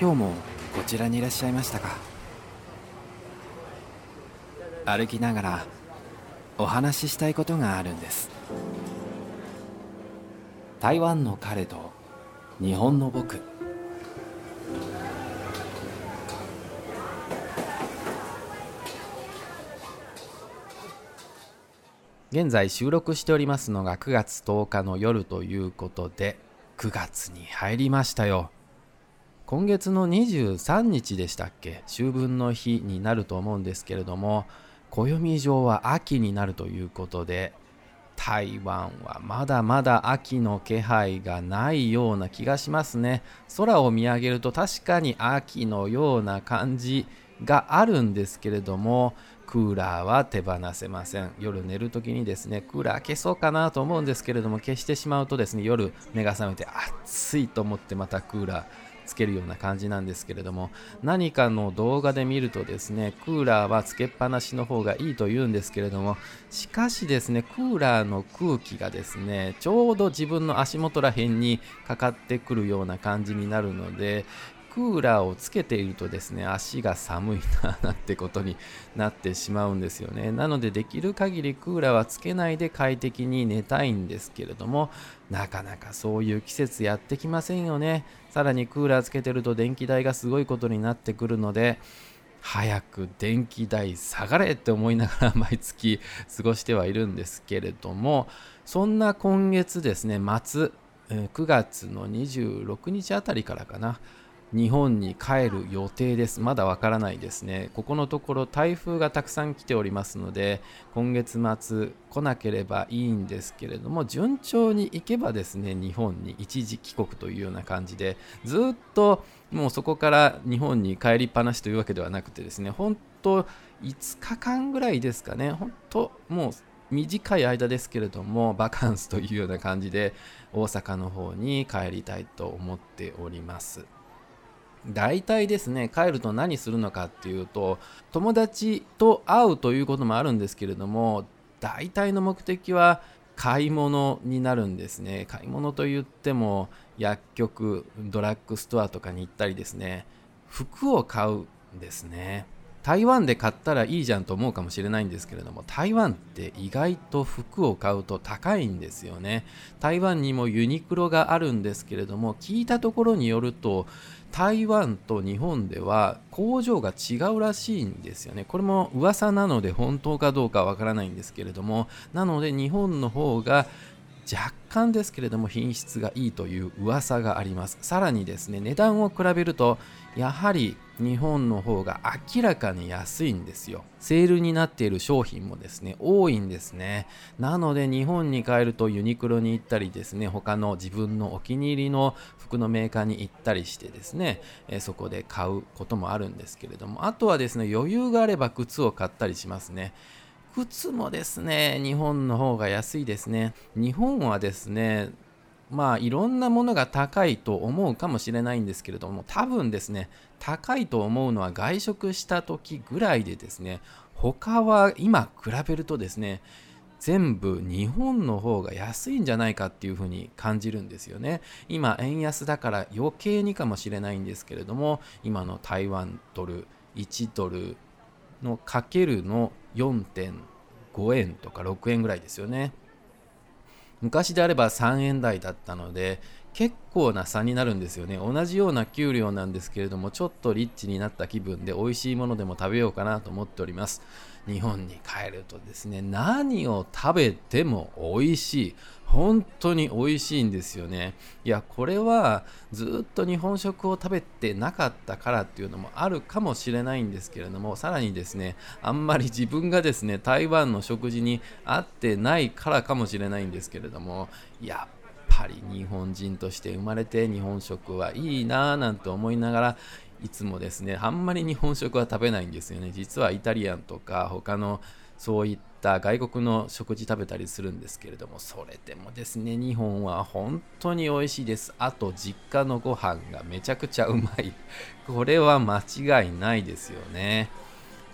今日もこちらにいらっしゃいましたか？歩きながらお話ししたいことがあるんです。台湾の彼と日本の僕。現在収録しておりますのが9月10日の夜ということで9月に入りましたよ。今月の23日でしたっけ？秋分の日になると思うんですけれども暦上は秋になるということで台湾はまだまだ秋の気配がないような気がしますね。空を見上げると確かに秋のような感じがあるんですけれどもクーラーは手放せません。夜寝る時にですねクーラー消そうかなと思うんですけれども消してしまうとですね夜目が覚めて暑いと思ってまたクーラーつけるような感じなんですけれども何かの動画で見るとですねクーラーはつけっぱなしの方がいいと言うんですけれどもしかしですねクーラーの空気がですねちょうど自分の足元らへんにかかってくるような感じになるのでクーラーをつけているとですね足が寒いななんてことになってしまうんですよね。なのでできる限りクーラーはつけないで快適に寝たいんですけれどもなかなかそういう季節やってきませんよね。さらにクーラーつけてると電気代がすごいことになってくるので早く電気代下がれって思いながら毎月過ごしてはいるんですけれどもそんな今月ですね末9月の26日あたりからかな日本に帰る予定です。まだわからないですね。ここのところ台風がたくさん来ておりますので、今月末来なければいいんですけれども、順調に行けばですね、日本に一時帰国というような感じで、ずっともうそこから日本に帰りっぱなしというわけではなくてですね、本当5日間ぐらいですかね、本当もう短い間ですけれどもバカンスというような感じで大阪の方に帰りたいと思っております。大体ですね帰ると何するのかっていうと友達と会うということもあるんですけれども大体の目的は買い物になるんですね。買い物といっても薬局ドラッグストアとかに行ったりですね。服を買うんですね。台湾で買ったらいいじゃんと思うかもしれないんですけれども台湾って意外と服を買うと高いんですよね。台湾にもユニクロがあるんですけれども聞いたところによると台湾と日本では工場が違うらしいんですよね。これも噂なので本当かどうかわからないんですけれどもなので日本の方が若干ですけれども品質がいいという噂があります。さらにですね値段を比べるとやはり日本の方が明らかに安いんですよ。セールになっている商品もですね多いんですね。なので日本に帰るとユニクロに行ったりですね他の自分のお気に入りの服のメーカーに行ったりしてですね、えそこで買うこともあるんですけれどもあとはですね余裕があれば靴を買ったりしますね。靴もですね日本の方が安いですね。日本はですねまあいろんなものが高いと思うかもしれないんですけれども多分ですね高いと思うのは外食した時ぐらいでですね他は今比べるとですね全部日本の方が安いんじゃないかっていうふうに感じるんですよね。今円安だから余計にかもしれないんですけれども今の台湾ドル1ドルのかけるの4.5円とか6円ぐらいですよね。昔であれば3円台だったので結構な差になるんですよね。同じような給料なんですけれどもちょっとリッチになった気分で美味しいものでも食べようかなと思っております。日本に帰るとですね何を食べても美味しい。本当に美味しいんですよね。いやこれはずっと日本食を食べてなかったからっていうのもあるかもしれないんですけれどもさらにですねあんまり自分がですね台湾の食事に合ってないからかもしれないんですけれどもやっぱり日本人として生まれて日本食はいいなぁなんて思いながらいつもですねあんまり日本食は食べないんですよね。実はイタリアンとか他のそういった外国の食事食べたりするんですけれどもそれでもですね日本は本当に美味しいです。あと実家のご飯がめちゃくちゃうまい。これは間違いないですよね。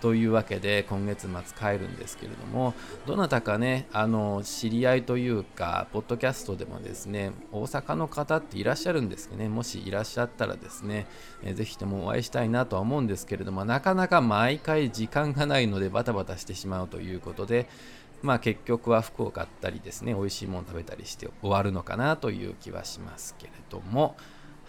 というわけで今月末帰るんですけれどもどなたかねあの知り合いというかポッドキャストでもですね大阪の方っていらっしゃるんですけどねもしいらっしゃったらですね、えー、ぜひともお会いしたいなとは思うんですけれどもなかなか毎回時間がないのでバタバタしてしまうということでまあ結局は服を買ったりですね美味しいもの食べたりして終わるのかなという気はしますけれども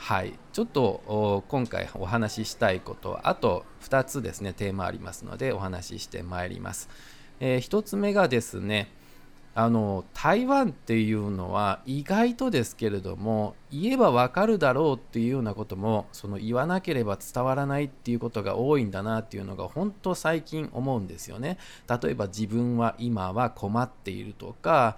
はい、ちょっと今回お話ししたいことあと2つですねテーマありますのでお話ししてまいります、えー、1つ目がですねあの台湾っていうのは意外とですけれども言えばわかるだろうっていうようなこともその言わなければ伝わらないっていうことが多いんだなっていうのが本当最近思うんですよね。例えば自分は今は困っているとか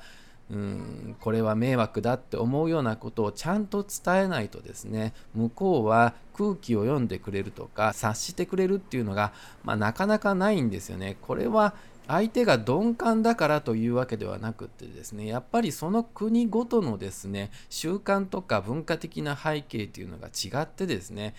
うんこれは迷惑だって思うようなことをちゃんと伝えないとですね向こうは空気を読んでくれるとか察してくれるっていうのが、まあ、なかなかないんですよね。これは相手が鈍感だからというわけではなくてですねやっぱりその国ごとのですね習慣とか文化的な背景というのが違ってですね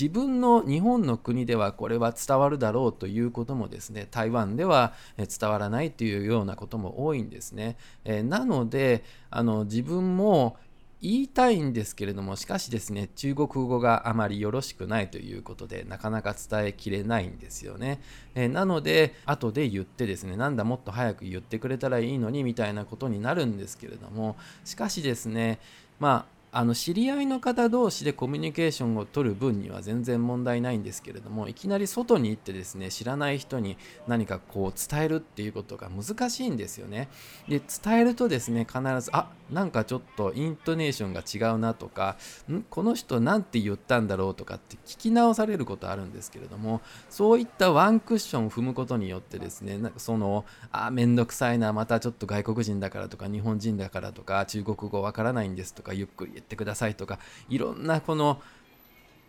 自分の日本の国ではこれは伝わるだろうということもですね台湾では伝わらないというようなことも多いんですね。えなのであの自分も言いたいんですけれどもしかしですね中国語があまりよろしくないということでなかなか伝えきれないんですよね、えなので後で言ってですねなんだもっと早く言ってくれたらいいのにみたいなことになるんですけれどもしかしですねまああの知り合いの方同士でコミュニケーションを取る分には全然問題ないんですけれどもいきなり外に行ってですね知らない人に何かこう伝えるっていうことが難しいんですよね。で伝えるとですね必ずあなんかちょっとイントネーションが違うなとかん？この人何て言ったんだろうとかって聞き直されることあるんですけれどもそういったワンクッションを踏むことによってですねなんかそのあめんどくさいなまたちょっと外国人だからとか日本人だからとか中国語わからないんですとかゆっくり言ってくださいとかいろんなこの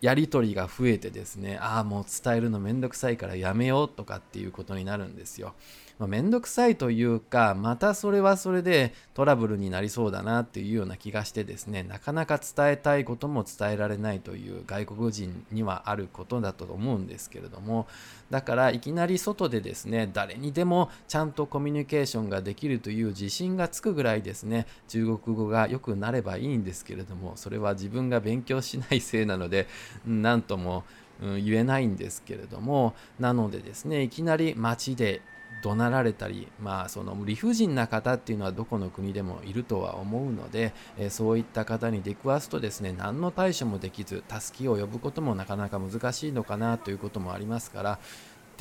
やり取りが増えてですねああもう伝えるのめんどくさいからやめようとかっていうことになるんですよ。まあ、めんどくさいというかまたそれはそれでトラブルになりそうだなっていうような気がしてですねなかなか伝えたいことも伝えられないという外国人にはあることだと思うんですけれどもだからいきなり外でですね誰にでもちゃんとコミュニケーションができるという自信がつくぐらいですね中国語が良くなればいいんですけれどもそれは自分が勉強しないせいなので何とも言えないんですけれどもなのでですねいきなり街で怒鳴られたり、まあ、その理不尽な方っていうのはどこの国でもいるとは思うので、えそういった方に出くわすとですね何の対処もできず助けを呼ぶこともなかなか難しいのかなということもありますから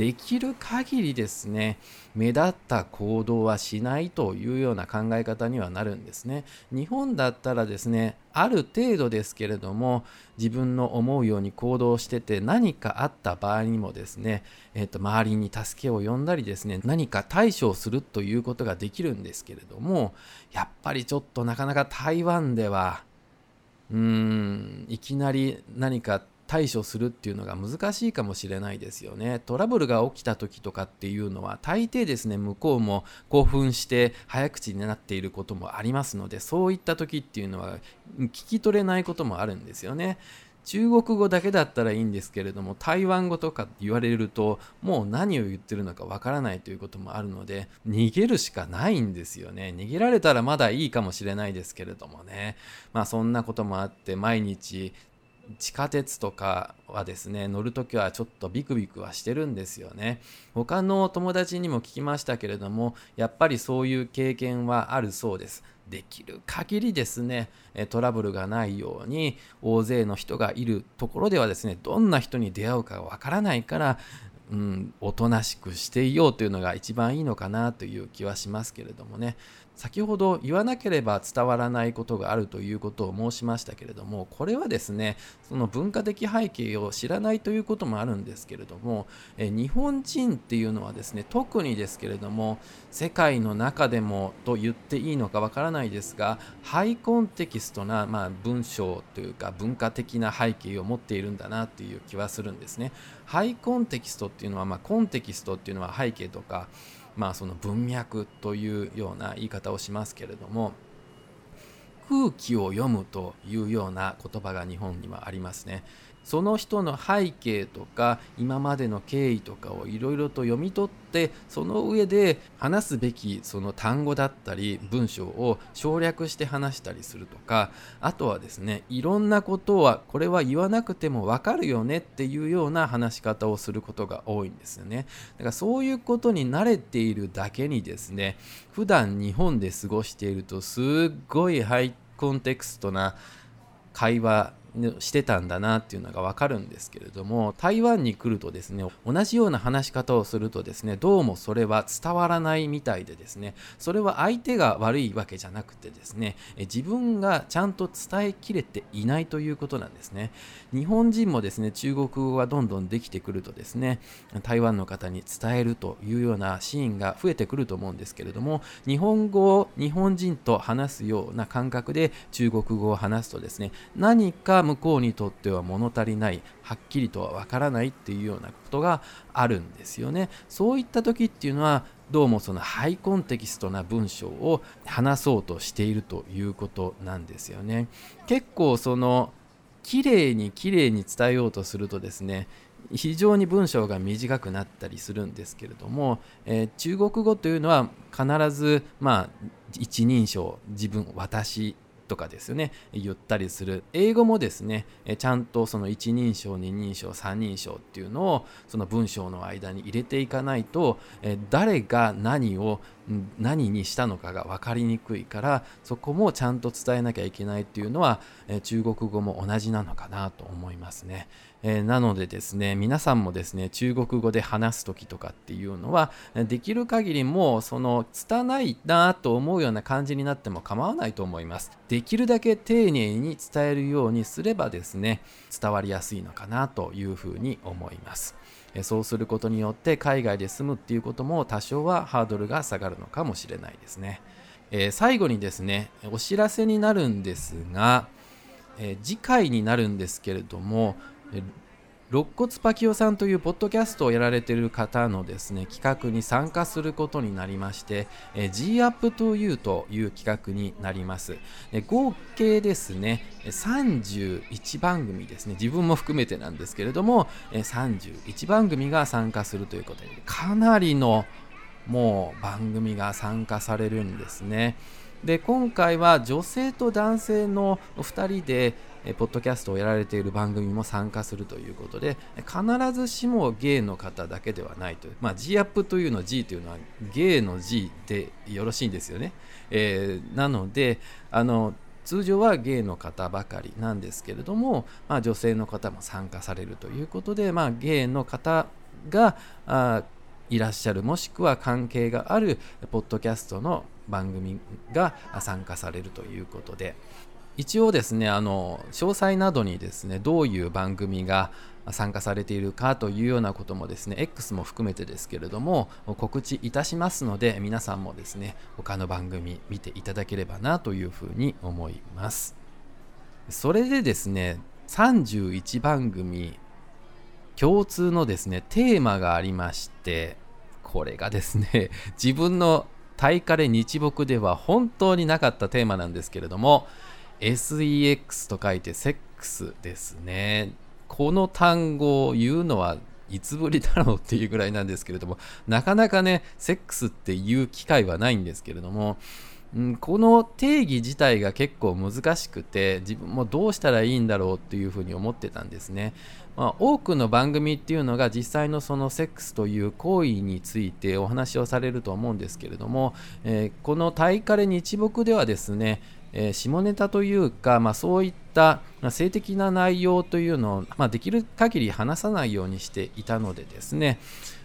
できる限りですね目立った行動はしないというような考え方にはなるんですね。日本だったらですねある程度ですけれども自分の思うように行動してて何かあった場合にもですね、えー、と周りに助けを呼んだりですね何か対処をするということができるんですけれどもやっぱりちょっとなかなか台湾ではうーんいきなり何か対処するっていうのが難しいかもしれないですよね。トラブルが起きた時とかっていうのは大抵ですね向こうも興奮して早口になっていることもありますのでそういった時っていうのは聞き取れないこともあるんですよね。中国語だけだったらいいんですけれども台湾語とか言われるともう何を言ってるのかわからないということもあるので逃げるしかないんですよね逃げられたらまだいいかもしれないですけれどもねまあそんなこともあって毎日地下鉄とかはですね乗るときはちょっとビクビクはしてるんですよね。他の友達にも聞きましたけれどもやっぱりそういう経験はあるそうです。できる限りですねトラブルがないように大勢の人がいるところではですねどんな人に出会うかわからないからうん、おとなしくしていようというのが一番いいのかなという気はしますけれどもね。先ほど言わなければ伝わらないことがあるということを申しましたけれどもこれはですねその文化的背景を知らないということもあるんですけれどもえ日本人っていうのはですね特にですけれども世界の中でもと言っていいのかわからないですがハイコンテキストな、まあ、文章というか文化的な背景を持っているんだなという気はするんですね。ハイコンテキストっていうのは、まあ、コンテキストっていうのは背景とかまあ、その文脈というような言い方をしますけれども空気を読むというような言葉が日本にはありますね。その人の背景とか今までの経緯とかをいろいろと読み取ってその上で話すべきその単語だったり文章を省略して話したりするとかあとはですねいろんなことはこれは言わなくてもわかるよねっていうような話し方をすることが多いんですよね。だからそういうことに慣れているだけにですね普段日本で過ごしているとすっごいハイコンテクストな会話してたんだなっていうのが分かるんですけれども台湾に来るとですね同じような話し方をするとですねどうもそれは伝わらないみたいでですねそれは相手が悪いわけじゃなくてですね自分がちゃんと伝えきれていないということなんですね。日本人もですね中国語がどんどんできてくるとですね台湾の方に伝えるというようなシーンが増えてくると思うんですけれども日本語を日本人と話すような感覚で中国語を話すとですね何か向こうにとっては物足りないはっきりとはわからないっていうようなことがあるんですよね。そういった時っていうのはどうもそのハイコンテキストな文章を話そうとしているということなんですよね。結構その綺麗に綺麗に伝えようとするとですね非常に文章が短くなったりするんですけれども、えー、中国語というのは必ずまあ一人称自分私とかですね言ったりする。英語もですねちゃんとその一人称二人称三人称っていうのをその文章の間に入れていかないと誰が何を何にしたのかが分かりにくいからそこもちゃんと伝えなきゃいけないっていうのはえ中国語も同じなのかなと思いますね。えー、なのでですね皆さんもですね中国語で話す時とかっていうのはできる限りもうその拙いなと思うような感じになっても構わないと思いますできるだけ丁寧に伝えるようにすればですね伝わりやすいのかなというふうに思いますそうすることによって海外で住むっていうことも多少はハードルが下がるのかもしれないですね、えー、最後にですねお知らせになるんですが、えー、次回になるんですけれども肋骨パキオさんというポッドキャストをやられている方のですね企画に参加することになりまして、え G Up to You という企画になります。合計ですね、31番組ですね、自分も含めてなんですけれども、31番組が参加するということで、かなりのもう番組が参加されるんですね。で今回は女性と男性の2人でえポッドキャストをやられている番組も参加するということで必ずしもゲイの方だけではないという、まあ、G アップというの G というのはゲイの G でよろしいんですよね、えー、なのであの通常はゲイの方ばかりなんですけれども、まあ、女性の方も参加されるということで、まあ、ゲイの方があいらっしゃるもしくは関係があるポッドキャストの番組が参加されるということで。一応ですねあの詳細などにですねどういう番組が参加されているかというようなこともですね X も含めてですけれども告知いたしますので皆さんもですね他の番組見ていただければなというふうに思います。それでですね31番組共通のですねテーマがありましてこれがですね自分のタイカレ日木では本当になかったテーマなんですけれども SEX と書いてセックスですね。この単語を言うのはいつぶりだろうっていうぐらいなんですけれども、なかなかね、セックスっていう機会はないんですけれども、うん、この定義自体が結構難しくて自分もどうしたらいいんだろうっていうふうに思ってたんですね、まあ、多くの番組っていうのが実際のそのセックスという行為についてお話をされると思うんですけれども、えー、この「タイカレ日木」ではですねえー、下ネタというか、まあ、そういった、ま性的な内容というのを、まあ、できる限り話さないようにしていたのでですね、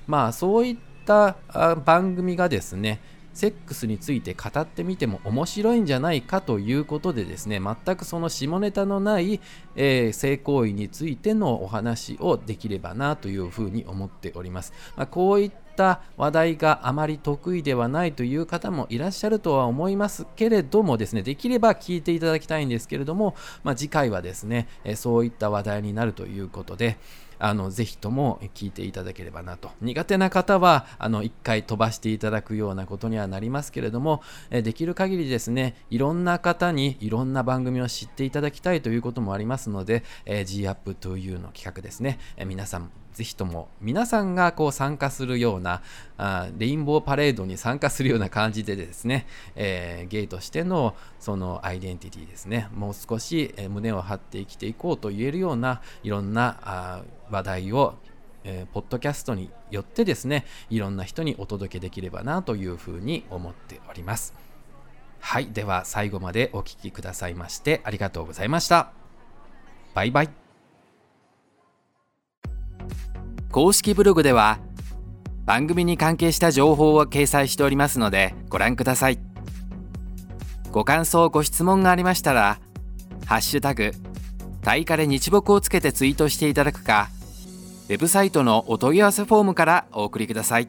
まあ、そういった番組がですねセックスについて語ってみても面白いんじゃないかということでですね全くその下ネタのない、えー、性行為についてのお話をできればなというふうに思っております、まあ、こういっった話題があまり得意ではないという方もいらっしゃるとは思いますけれどもですねできれば聞いていただきたいんですけれども、まあ、次回はですねそういった話題になるということであのぜひとも聞いていただければなと。苦手な方はあの1回飛ばしていただくようなことにはなりますけれどもできる限りですねいろんな方にいろんな番組を知っていただきたいということもありますので G アップというの企画ですね。皆さんぜひとも皆さんがこう参加するようなあレインボーパレードに参加するような感じでですね、えー、ゲイとしてのそのアイデンティティですねもう少し、え胸を張って生きていこうと言えるようないろんなあ話題をえー、ポッドキャストによってですねいろんな人にお届けできればなというふうに思っております。はいでは最後までお聴きくださいましてありがとうございました。バイバイ。公式ブログでは番組に関係した情報を掲載しておりますのでご覧くださいご感想ご質問がありましたら「ハッシュタグタイカレ日木をつけてツイートしていただくかウェブサイトのお問い合わせフォームからお送りください。